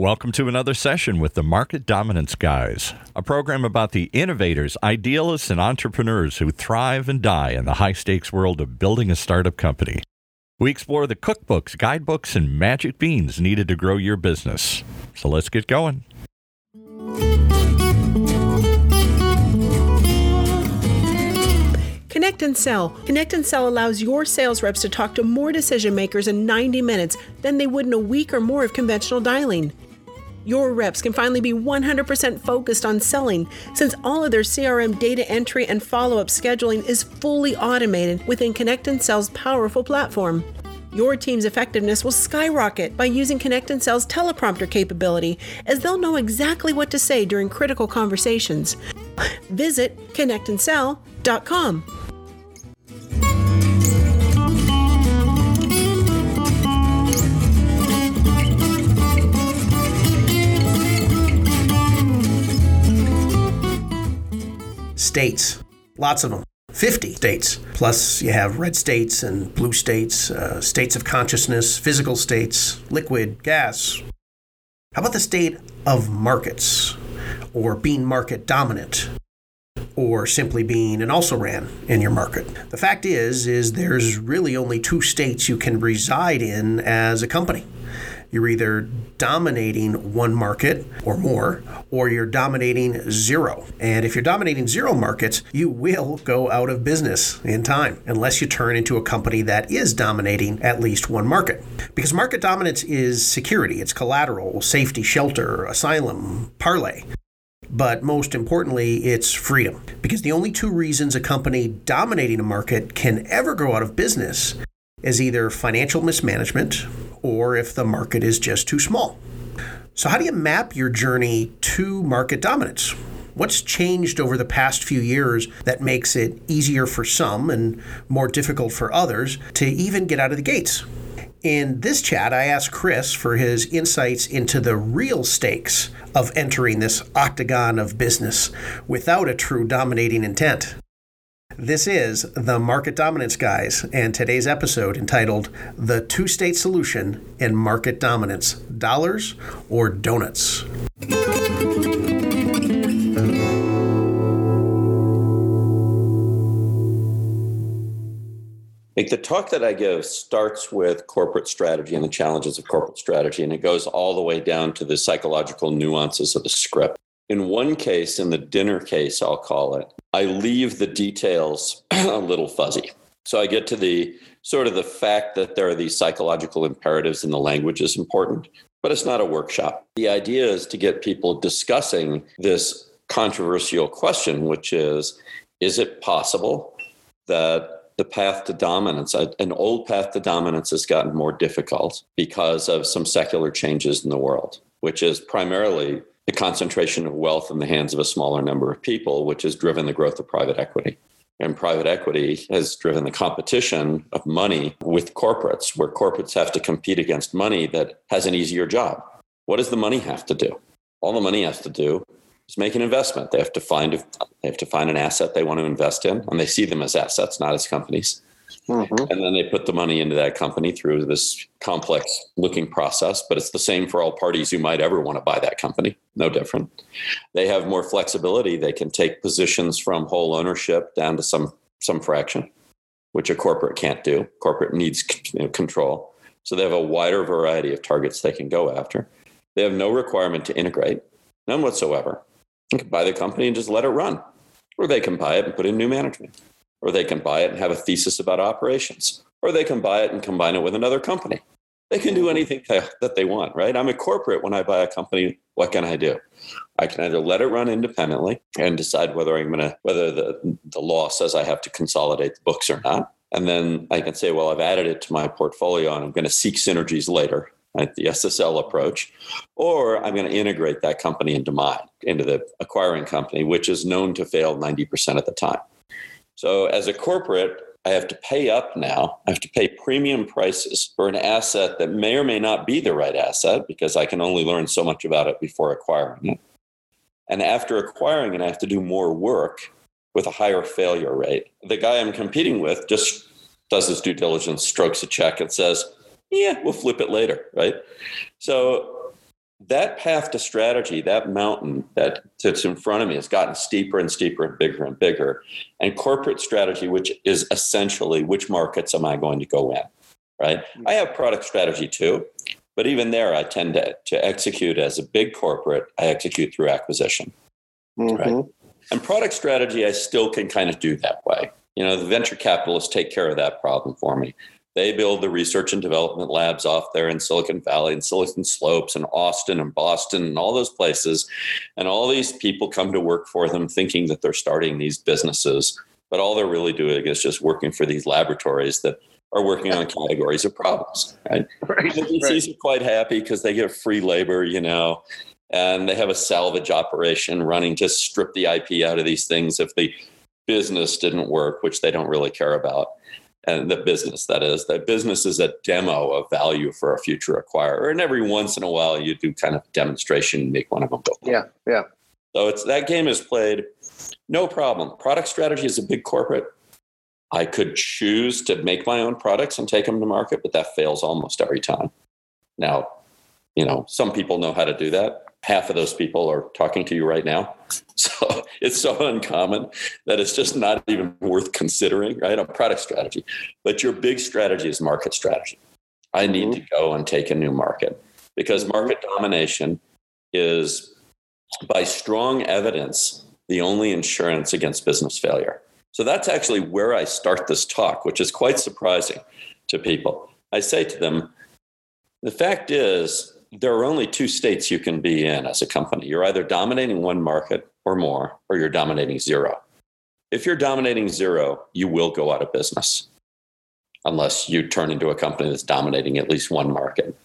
Welcome to another session with the Market Dominance Guys, a program about the innovators, idealists, and entrepreneurs who thrive and die in the high stakes world of building a startup company. We explore the cookbooks, guidebooks, and magic beans needed to grow your business. So let's get going. Connect and Sell. Connect and Sell allows your sales reps to talk to more decision makers in 90 minutes than they would in a week or more of conventional dialing. Your reps can finally be 100% focused on selling since all of their CRM data entry and follow up scheduling is fully automated within Connect and Sell's powerful platform. Your team's effectiveness will skyrocket by using Connect and Sell's teleprompter capability, as they'll know exactly what to say during critical conversations. Visit connectandsell.com. states, lots of them. 50 states. Plus, you have red states and blue states, uh, states of consciousness, physical states, liquid, gas. How about the state of markets, or being market dominant, or simply being an also ran in your market? The fact is, is there's really only two states you can reside in as a company. You're either dominating one market or more, or you're dominating zero. And if you're dominating zero markets, you will go out of business in time unless you turn into a company that is dominating at least one market. Because market dominance is security, it's collateral, safety, shelter, asylum, parlay. But most importantly, it's freedom. Because the only two reasons a company dominating a market can ever go out of business is either financial mismanagement or if the market is just too small. So, how do you map your journey to market dominance? What's changed over the past few years that makes it easier for some and more difficult for others to even get out of the gates? In this chat, I asked Chris for his insights into the real stakes of entering this octagon of business without a true dominating intent. This is the Market Dominance Guys, and today's episode entitled The Two State Solution in Market Dominance Dollars or Donuts. The talk that I give starts with corporate strategy and the challenges of corporate strategy, and it goes all the way down to the psychological nuances of the script. In one case, in the dinner case, I'll call it, I leave the details a little fuzzy. So I get to the sort of the fact that there are these psychological imperatives and the language is important, but it's not a workshop. The idea is to get people discussing this controversial question, which is is it possible that the path to dominance, an old path to dominance, has gotten more difficult because of some secular changes in the world, which is primarily the concentration of wealth in the hands of a smaller number of people, which has driven the growth of private equity. And private equity has driven the competition of money with corporates, where corporates have to compete against money that has an easier job. What does the money have to do? All the money has to do is make an investment. They have to find they have to find an asset they want to invest in, and they see them as assets, not as companies. Mm-hmm. And then they put the money into that company through this complex looking process, but it's the same for all parties who might ever want to buy that company. No different. They have more flexibility. They can take positions from whole ownership down to some some fraction, which a corporate can't do. Corporate needs you know, control. So they have a wider variety of targets they can go after. They have no requirement to integrate, none whatsoever. You can buy the company and just let it run, or they can buy it and put in new management or they can buy it and have a thesis about operations, or they can buy it and combine it with another company. They can do anything that they want, right? I'm a corporate when I buy a company. What can I do? I can either let it run independently and decide whether I'm going to, whether the, the law says I have to consolidate the books or not. And then I can say, well, I've added it to my portfolio and I'm going to seek synergies later, right? The SSL approach. Or I'm going to integrate that company into mine, into the acquiring company, which is known to fail 90% of the time. So as a corporate, I have to pay up now. I have to pay premium prices for an asset that may or may not be the right asset because I can only learn so much about it before acquiring it. And after acquiring it, I have to do more work with a higher failure rate. The guy I'm competing with just does his due diligence, strokes a check, and says, Yeah, we'll flip it later, right? So that path to strategy, that mountain that that's in front of me has gotten steeper and steeper and bigger and bigger. And corporate strategy, which is essentially which markets am I going to go in? Right. I have product strategy too, but even there, I tend to, to execute as a big corporate, I execute through acquisition. Mm-hmm. Right. And product strategy, I still can kind of do that way. You know, the venture capitalists take care of that problem for me. They build the research and development labs off there in Silicon Valley and Silicon Slopes and Austin and Boston and all those places. And all these people come to work for them thinking that they're starting these businesses. But all they're really doing is just working for these laboratories that are working on categories of problems. Right. right the VCs right. are quite happy because they get free labor, you know, and they have a salvage operation running to strip the IP out of these things if the business didn't work, which they don't really care about and the business that is that business is a demo of value for a future acquirer and every once in a while you do kind of demonstration make one of them go yeah yeah. So it's that game is played no problem. Product strategy is a big corporate. I could choose to make my own products and take them to market but that fails almost every time. Now you know some people know how to do that half of those people are talking to you right now. So it's so uncommon that it's just not even worth considering, right? A product strategy. But your big strategy is market strategy. I need mm-hmm. to go and take a new market because mm-hmm. market domination is, by strong evidence, the only insurance against business failure. So that's actually where I start this talk, which is quite surprising to people. I say to them, the fact is, there are only two states you can be in as a company. You're either dominating one market or more, or you're dominating zero. If you're dominating zero, you will go out of business unless you turn into a company that's dominating at least one market.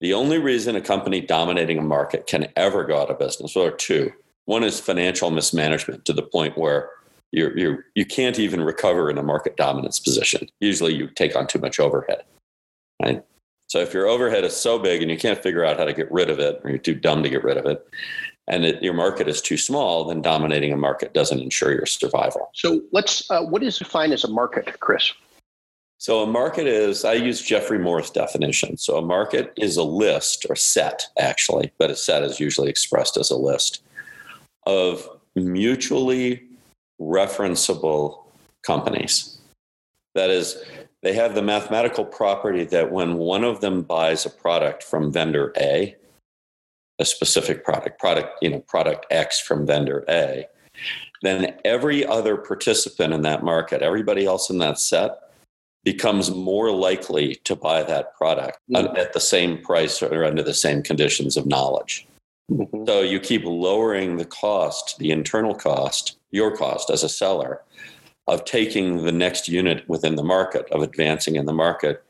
The only reason a company dominating a market can ever go out of business, well, are two. One is financial mismanagement to the point where you're, you're, you can't even recover in a market dominance position. Usually you take on too much overhead. Right? So if your overhead is so big and you can't figure out how to get rid of it, or you're too dumb to get rid of it, and it, your market is too small, then dominating a market doesn't ensure your survival. So let's. Uh, what is defined as a market, Chris? So a market is. I use Geoffrey Moore's definition. So a market is a list or set, actually, but a set is usually expressed as a list of mutually referenceable companies. That is, they have the mathematical property that when one of them buys a product from vendor A, a specific product, product, you know, product X from vendor A, then every other participant in that market, everybody else in that set, becomes more likely to buy that product mm-hmm. at the same price or under the same conditions of knowledge. Mm-hmm. So you keep lowering the cost, the internal cost, your cost as a seller, of taking the next unit within the market, of advancing in the market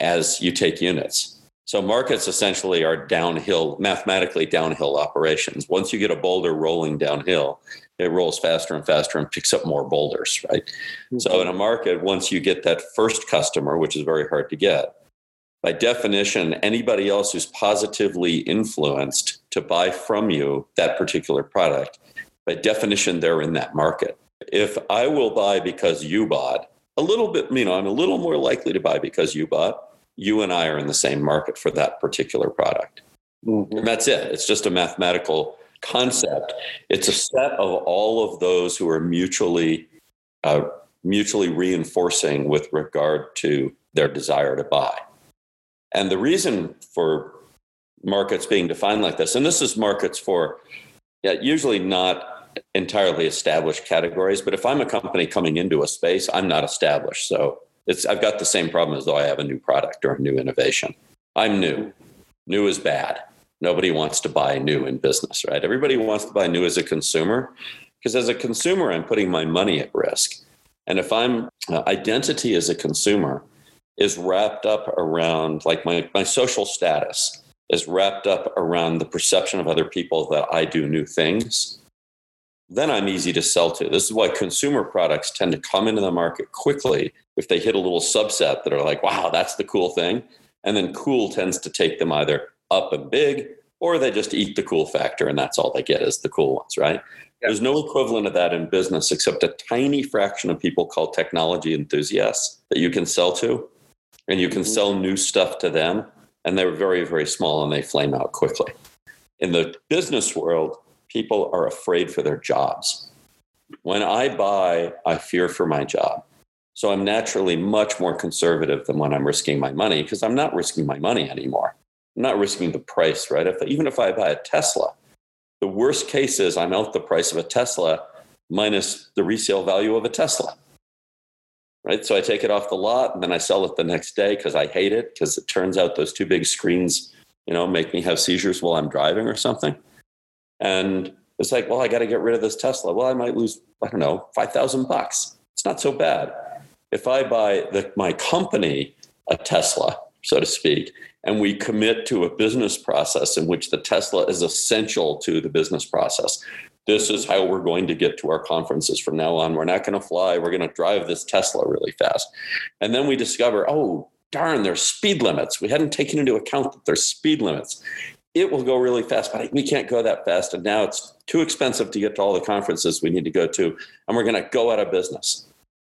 as you take units. So markets essentially are downhill, mathematically downhill operations. Once you get a boulder rolling downhill, it rolls faster and faster and picks up more boulders, right? Mm-hmm. So in a market, once you get that first customer, which is very hard to get, by definition, anybody else who's positively influenced to buy from you that particular product, by definition, they're in that market if I will buy because you bought, a little bit, you know, I'm a little more likely to buy because you bought. You and I are in the same market for that particular product. Mm-hmm. And that's it. It's just a mathematical concept. It's a set of all of those who are mutually uh, mutually reinforcing with regard to their desire to buy. And the reason for markets being defined like this, and this is markets for yeah, usually not entirely established categories. But if I'm a company coming into a space, I'm not established. So it's I've got the same problem as though I have a new product or a new innovation. I'm new. New is bad. Nobody wants to buy new in business, right? Everybody wants to buy new as a consumer because as a consumer, I'm putting my money at risk. And if I'm uh, identity as a consumer is wrapped up around like my, my social status is wrapped up around the perception of other people that I do new things then I'm easy to sell to. This is why consumer products tend to come into the market quickly if they hit a little subset that are like, wow, that's the cool thing. And then cool tends to take them either up and big or they just eat the cool factor and that's all they get is the cool ones, right? Yeah. There's no equivalent of that in business except a tiny fraction of people called technology enthusiasts that you can sell to and you can mm-hmm. sell new stuff to them and they're very, very small and they flame out quickly. In the business world, people are afraid for their jobs. When I buy, I fear for my job. So I'm naturally much more conservative than when I'm risking my money because I'm not risking my money anymore. I'm not risking the price, right? If, even if I buy a Tesla, the worst case is I'm out the price of a Tesla minus the resale value of a Tesla. Right. So I take it off the lot and then I sell it the next day because I hate it because it turns out those two big screens, you know, make me have seizures while I'm driving or something. And it's like, well, I got to get rid of this Tesla. Well, I might lose, I don't know, 5,000 bucks. It's not so bad. If I buy the, my company a Tesla, so to speak, and we commit to a business process in which the Tesla is essential to the business process. This is how we're going to get to our conferences from now on. We're not going to fly. We're going to drive this Tesla really fast. And then we discover, oh, darn, there's speed limits. We hadn't taken into account that there's speed limits it will go really fast, but we can't go that fast. And now it's too expensive to get to all the conferences we need to go to. And we're going to go out of business.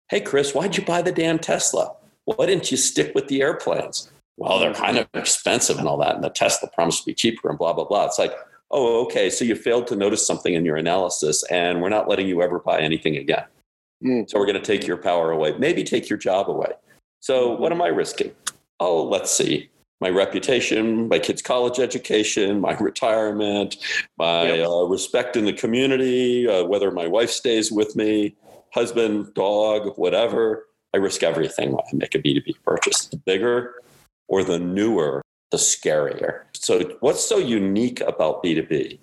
Hey, Chris, why'd you buy the damn Tesla? Why didn't you stick with the airplanes? Well, they're kind of expensive and all that. And the Tesla promised to be cheaper and blah, blah, blah. It's like, oh, okay. So you failed to notice something in your analysis and we're not letting you ever buy anything again. Mm. So we're going to take your power away, maybe take your job away. So what am I risking? Oh, let's see my reputation, my kids' college education, my retirement, my yep. uh, respect in the community, uh, whether my wife stays with me, husband, dog, whatever. I risk everything when I make a B2B purchase. The bigger or the newer, the scarier. So, what's so unique about B2B?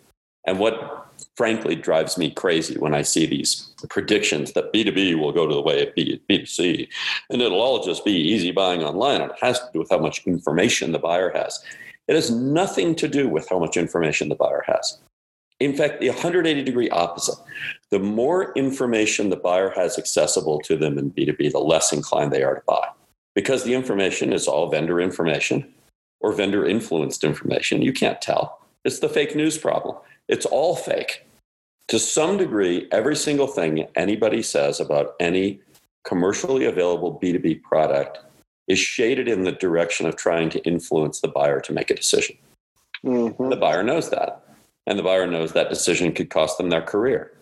And what frankly drives me crazy when I see these predictions that B2B will go to the way of B2C and it'll all just be easy buying online. It has to do with how much information the buyer has. It has nothing to do with how much information the buyer has. In fact, the 180 degree opposite. The more information the buyer has accessible to them in B2B, the less inclined they are to buy. Because the information is all vendor information or vendor influenced information. You can't tell. It's the fake news problem. It's all fake. To some degree, every single thing anybody says about any commercially available B2B product is shaded in the direction of trying to influence the buyer to make a decision. Mm-hmm. The buyer knows that. And the buyer knows that decision could cost them their career.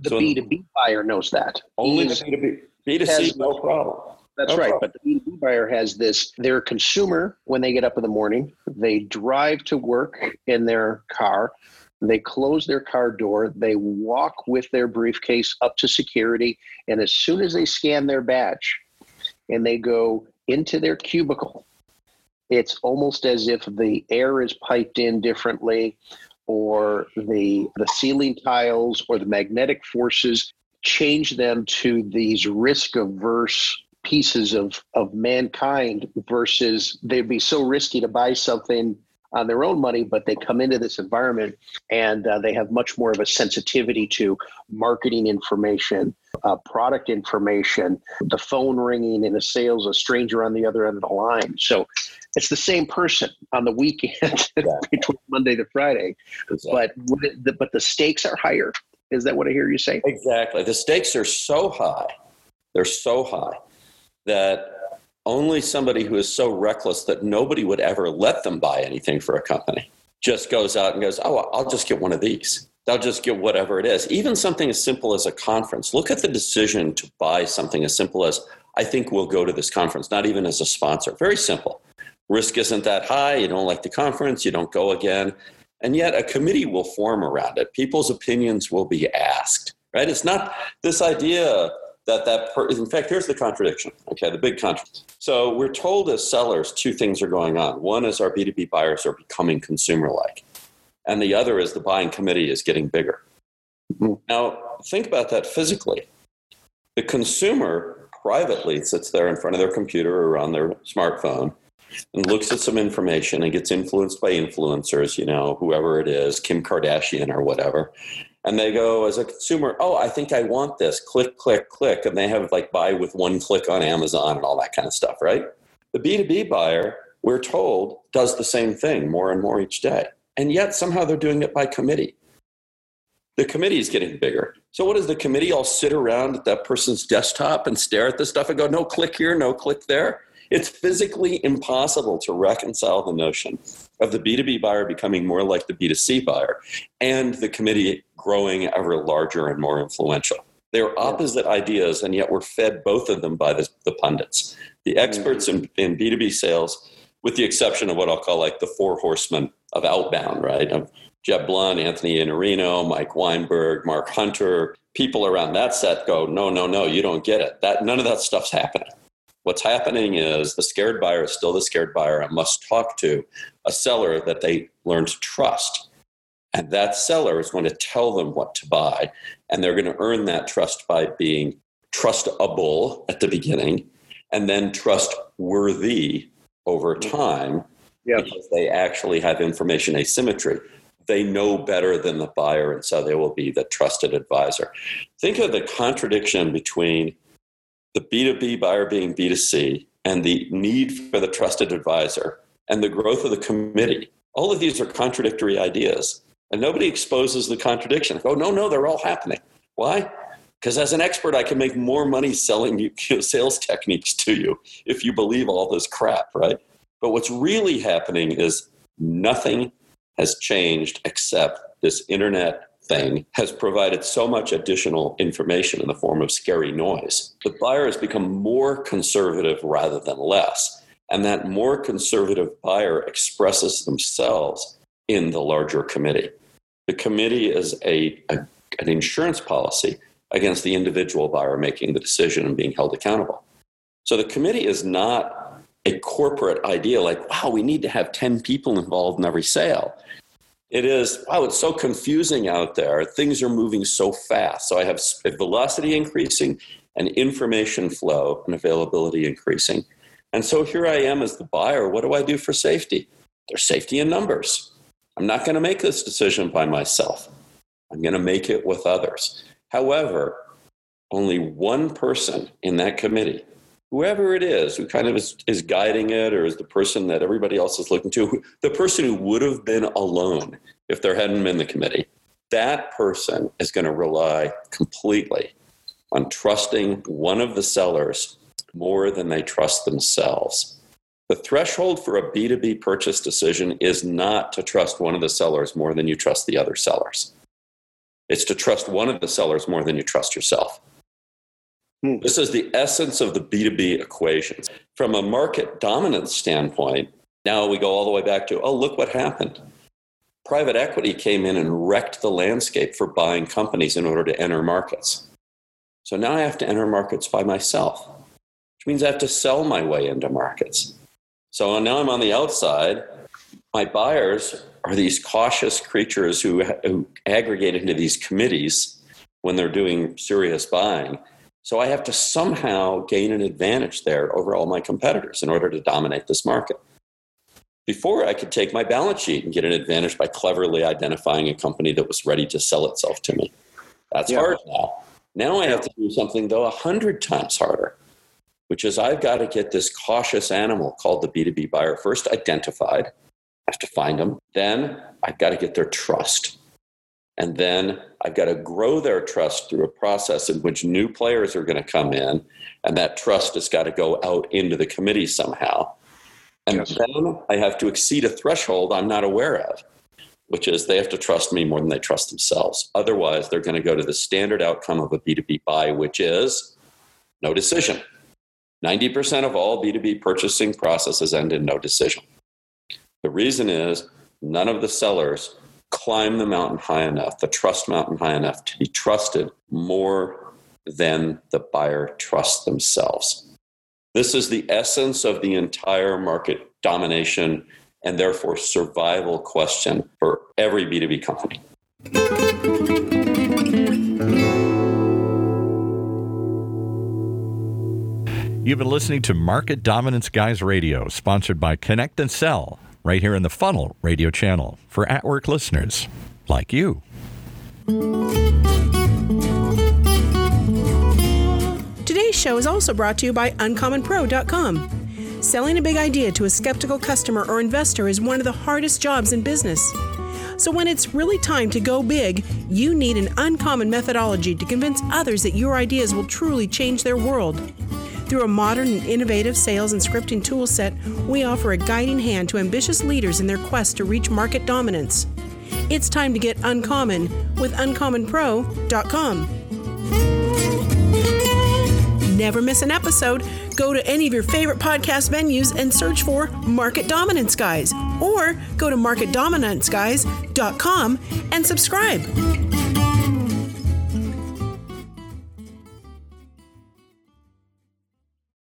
The so B2B buyer knows that. Only the B2B. B2C, no problem. That's no right. But the B2B buyer has this they're consumer when they get up in the morning. They drive to work in their car. They close their car door. They walk with their briefcase up to security. And as soon as they scan their badge and they go into their cubicle, it's almost as if the air is piped in differently or the, the ceiling tiles or the magnetic forces change them to these risk averse pieces of, of mankind versus they'd be so risky to buy something on their own money, but they come into this environment and uh, they have much more of a sensitivity to marketing information, uh, product information, the phone ringing in a sales, a stranger on the other end of the line. So it's the same person on the weekend yeah. between Monday to Friday, exactly. but the, but the stakes are higher. Is that what I hear you say? Exactly. The stakes are so high. They're so high that only somebody who is so reckless that nobody would ever let them buy anything for a company just goes out and goes, Oh, I'll just get one of these. They'll just get whatever it is. Even something as simple as a conference. Look at the decision to buy something as simple as, I think we'll go to this conference, not even as a sponsor. Very simple. Risk isn't that high. You don't like the conference, you don't go again. And yet a committee will form around it. People's opinions will be asked, right? It's not this idea that that per- in fact here's the contradiction. Okay the big contradiction. So we're told as sellers two things are going on. One is our b2b buyers are becoming consumer like and the other is the buying committee is getting bigger. Mm-hmm. now think about that physically. The consumer privately sits there in front of their computer or on their smartphone and looks at some information and gets influenced by influencers, you know, whoever it is, Kim Kardashian or whatever and they go as a consumer, oh, I think I want this. Click, click, click. And they have like buy with one click on Amazon and all that kind of stuff, right? The B2B buyer, we're told, does the same thing more and more each day. And yet somehow they're doing it by committee. The committee is getting bigger. So what does the committee all sit around at that person's desktop and stare at this stuff and go, no click here, no click there? It's physically impossible to reconcile the notion of the B2B buyer becoming more like the B2C buyer and the committee growing ever larger and more influential. They're opposite ideas, and yet we're fed both of them by the, the pundits. The mm-hmm. experts in, in B2B sales, with the exception of what I'll call like the four horsemen of outbound, right? Of Jeb Blount, Anthony Iannarino, Mike Weinberg, Mark Hunter, people around that set go, no, no, no, you don't get it. That none of that stuff's happening. What's happening is the scared buyer is still the scared buyer and must talk to a seller that they learn to trust. And that seller is going to tell them what to buy. And they're going to earn that trust by being trustable at the beginning and then trustworthy over mm-hmm. time Yep. because they actually have information asymmetry. They know better than the buyer, and so they will be the trusted advisor. Think of the contradiction between the B2B buyer being B2C and the need for the trusted advisor and the growth of the committee. All of these are contradictory ideas, and nobody exposes the contradiction. Oh, no, no, they're all happening. Why? Because as an expert, I can make more money selling you sales techniques to you if you believe all this crap, right? But what's really happening is nothing has changed except this internet thing has provided so much additional information in the form of scary noise. The buyer has become more conservative rather than less. And that more conservative buyer expresses themselves in the larger committee. The committee is a, a an insurance policy against the individual buyer making the decision and being held accountable. So the committee is not a corporate idea like, wow, we need to have 10 people involved in every sale. It is, wow, it's so confusing out there. Things are moving so fast. So I have velocity increasing and information flow and availability increasing. And so here I am as the buyer. What do I do for safety? There's safety in numbers. I'm not going to make this decision by myself. I'm going to make it with others. However, only one person in that committee whoever it is who kind of is, is guiding it or is the person that everybody else is looking to, the person who would have been alone if there hadn't been the committee, that person is going to rely completely on trusting one of the sellers more than they trust themselves. The threshold for a B2B purchase decision is not to trust one of the sellers more than you trust the other sellers. It's to trust one of the sellers more than you trust yourself. Hmm. This is the essence of the B2B equation. From a market dominance standpoint, now we go all the way back to, oh, look what happened. Private equity came in and wrecked the landscape for buying companies in order to enter markets. So now I have to enter markets by myself, which means I have to sell my way into markets. So now I'm on the outside. My buyers are these cautious creatures who, who aggregate into these committees when they're doing serious buying so I have to somehow gain an advantage there over all my competitors in order to dominate this market. Before, I could take my balance sheet and get an advantage by cleverly identifying a company that was ready to sell itself to me. That's yeah. hard now. Now I have to do something, though, a hundred times harder, which is I've got to get this cautious animal called the B2B buyer first identified. I have to find them. Then I've got to get their trust. And then I've got to grow their trust through a process in which new players are going to come in, and that trust has got to go out into the committee somehow. And yes. then I have to exceed a threshold I'm not aware of, which is they have to trust me more than they trust themselves. Otherwise, they're going to go to the standard outcome of a B2B buy, which is no decision. 90% of all B2B purchasing processes end in no decision. The reason is none of the sellers climb the mountain high enough, the trust mountain high enough to be trusted more than the buyer trusts themselves. This is the essence of the entire market domination and therefore survival question for every B2B company. You've been listening to Market Dominance Guys Radio, sponsored by Connect and Sell right here in the Funnel radio channel for at work listeners like you. Today's show is also brought to you by UncommonPro.com. Selling a big idea to a skeptical customer or investor is one of the hardest jobs in business. So, when it's really time to go big, you need an uncommon methodology to convince others that your ideas will truly change their world. Through a modern and innovative sales and scripting tool set, we offer a guiding hand to ambitious leaders in their quest to reach market dominance. It's time to get uncommon with uncommonpro.com. Never miss an episode. Go to any of your favorite podcast venues and search for Market Dominance Guys or go to marketdominanceguys.com and subscribe.